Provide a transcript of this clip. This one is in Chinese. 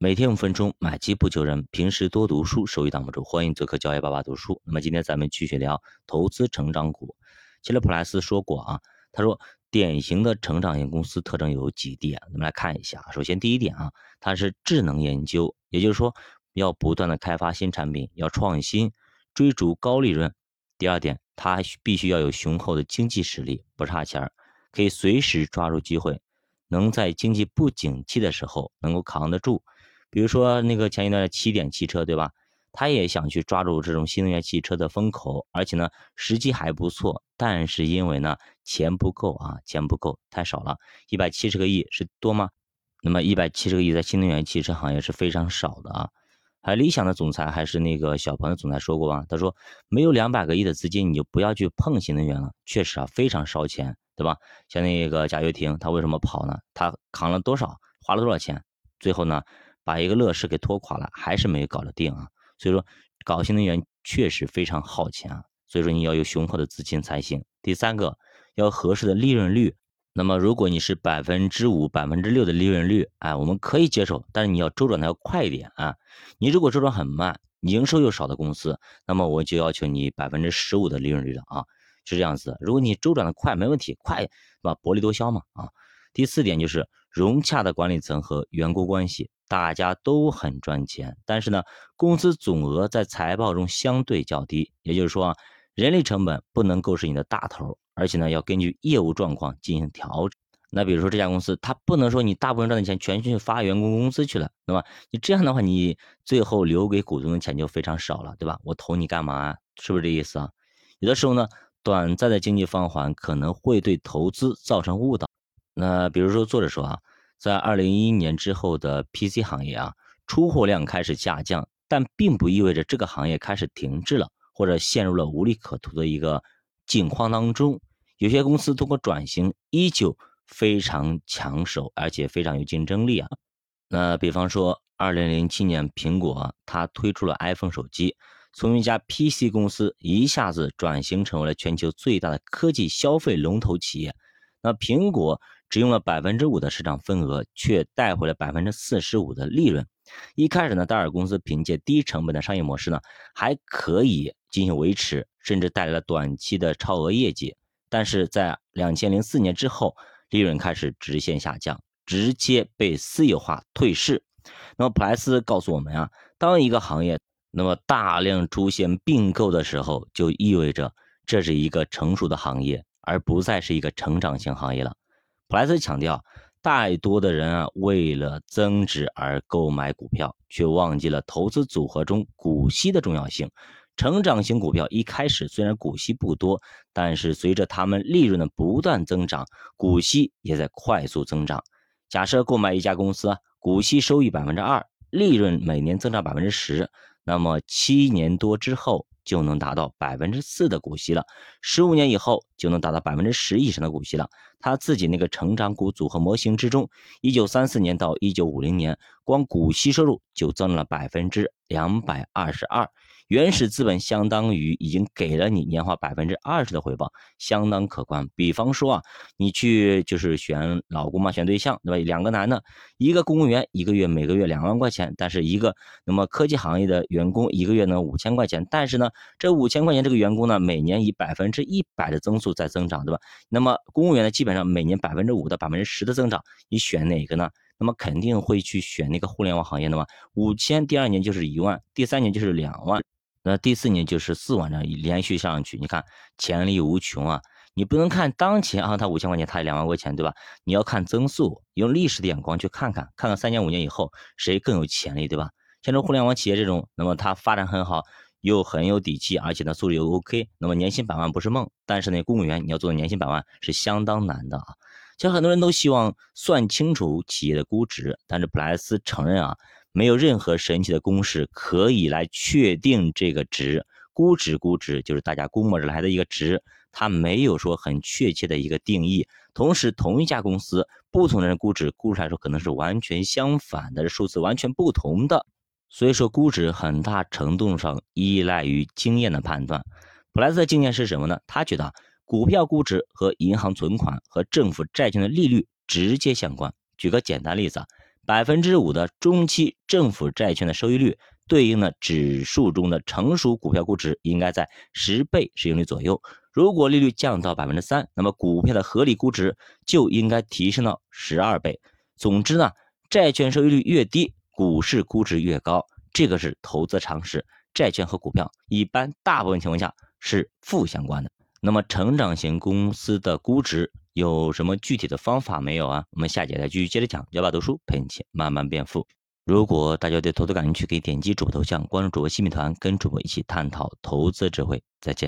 每天五分钟，买基不求人。平时多读书，收益挡不住。欢迎做客教育爸爸读书。那么今天咱们继续聊投资成长股。其实普莱斯说过啊，他说典型的成长型公司特征有几点，咱们来看一下。首先第一点啊，它是智能研究，也就是说要不断的开发新产品，要创新，追逐高利润。第二点，它必须要有雄厚的经济实力，不差钱儿，可以随时抓住机会，能在经济不景气的时候能够扛得住。比如说那个前一段的起点汽车，对吧？他也想去抓住这种新能源汽车的风口，而且呢时机还不错，但是因为呢钱不够啊，钱不够太少了，一百七十个亿是多吗？那么一百七十个亿在新能源汽车行业是非常少的啊。还理想的总裁还是那个小鹏的总裁说过吧？他说没有两百个亿的资金，你就不要去碰新能源了，确实啊非常烧钱，对吧？像那个贾跃亭，他为什么跑呢？他扛了多少，花了多少钱，最后呢？把一个乐视给拖垮了，还是没有搞得定啊！所以说，搞新能源确实非常耗钱啊！所以说，你要有雄厚的资金才行。第三个，要合适的利润率。那么，如果你是百分之五、百分之六的利润率，哎，我们可以接受，但是你要周转的要快一点啊！你如果周转很慢，营收又少的公司，那么我就要求你百分之十五的利润率了啊！是这样子。如果你周转的快，没问题，快是吧？薄利多销嘛啊！第四点就是融洽的管理层和员工关系。大家都很赚钱，但是呢，公司总额在财报中相对较低，也就是说啊，人力成本不能够是你的大头，而且呢，要根据业务状况进行调整。那比如说这家公司，它不能说你大部分赚的钱全去发员工工资去了，那么你这样的话，你最后留给股东的钱就非常少了，对吧？我投你干嘛啊？是不是这意思啊？有的时候呢，短暂的经济放缓可能会对投资造成误导。那比如说作者说啊。在二零一一年之后的 PC 行业啊，出货量开始下降，但并不意味着这个行业开始停滞了，或者陷入了无利可图的一个境况当中。有些公司通过转型依旧非常抢手，而且非常有竞争力啊。那比方说，二零零七年苹果它推出了 iPhone 手机，从一家 PC 公司一下子转型成为了全球最大的科技消费龙头企业。那苹果。只用了百分之五的市场份额，却带回了百分之四十五的利润。一开始呢，戴尔公司凭借低成本的商业模式呢，还可以进行维持，甚至带来了短期的超额业绩。但是在两千零四年之后，利润开始直线下降，直接被私有化退市。那么普莱斯告诉我们啊，当一个行业那么大量出现并购的时候，就意味着这是一个成熟的行业，而不再是一个成长型行业了。普莱斯强调，太多的人啊，为了增值而购买股票，却忘记了投资组合中股息的重要性。成长型股票一开始虽然股息不多，但是随着他们利润的不断增长，股息也在快速增长。假设购买一家公司，股息收益百分之二，利润每年增长百分之十，那么七年多之后。就能达到百分之四的股息了，十五年以后就能达到百分之十以上的股息了。他自己那个成长股组合模型之中，一九三四年到一九五零年，光股息收入就增了百分之两百二十二。原始资本相当于已经给了你年化百分之二十的回报，相当可观。比方说啊，你去就是选老公嘛，选对象对吧？两个男的，一个公务员，一个月每个月两万块钱，但是一个那么科技行业的员工，一个月呢五千块钱，但是呢这五千块钱这个员工呢每年以百分之一百的增速在增长，对吧？那么公务员呢基本上每年百分之五到百分之十的增长，你选哪个呢？那么肯定会去选那个互联网行业的嘛，五千第二年就是一万，第三年就是两万。那第四年就是四万张连续上去，你看潜力无穷啊！你不能看当前啊，它五千块钱，它两万块钱，对吧？你要看增速，用历史的眼光去看看，看看三年五年以后谁更有潜力，对吧？像这互联网企业这种，那么它发展很好，又很有底气，而且呢素质又 OK，那么年薪百万不是梦。但是呢，公务员你要做到年薪百万是相当难的啊！其实很多人都希望算清楚企业的估值，但是普莱斯承认啊。没有任何神奇的公式可以来确定这个值，估值估值就是大家估摸着来的一个值，它没有说很确切的一个定义。同时，同一家公司不同的人估值估出来说可能是完全相反的数字，完全不同的。所以说，估值很大程度上依赖于经验的判断。普莱斯的经验是什么呢？他觉得股票估值和银行存款和政府债券的利率直接相关。举个简单例子啊。百分之五的中期政府债券的收益率，对应的指数中的成熟股票估值应该在十倍市盈率左右。如果利率降到百分之三，那么股票的合理估值就应该提升到十二倍。总之呢，债券收益率越低，股市估值越高，这个是投资常识。债券和股票一般大部分情况下是负相关的。那么成长型公司的估值。有什么具体的方法没有啊？我们下节再继续接着讲。小把读书陪你慢慢变富。如果大家对投资感兴趣，可以点击主播头像关注主播新米团，跟主播一起探讨投资智慧。再见。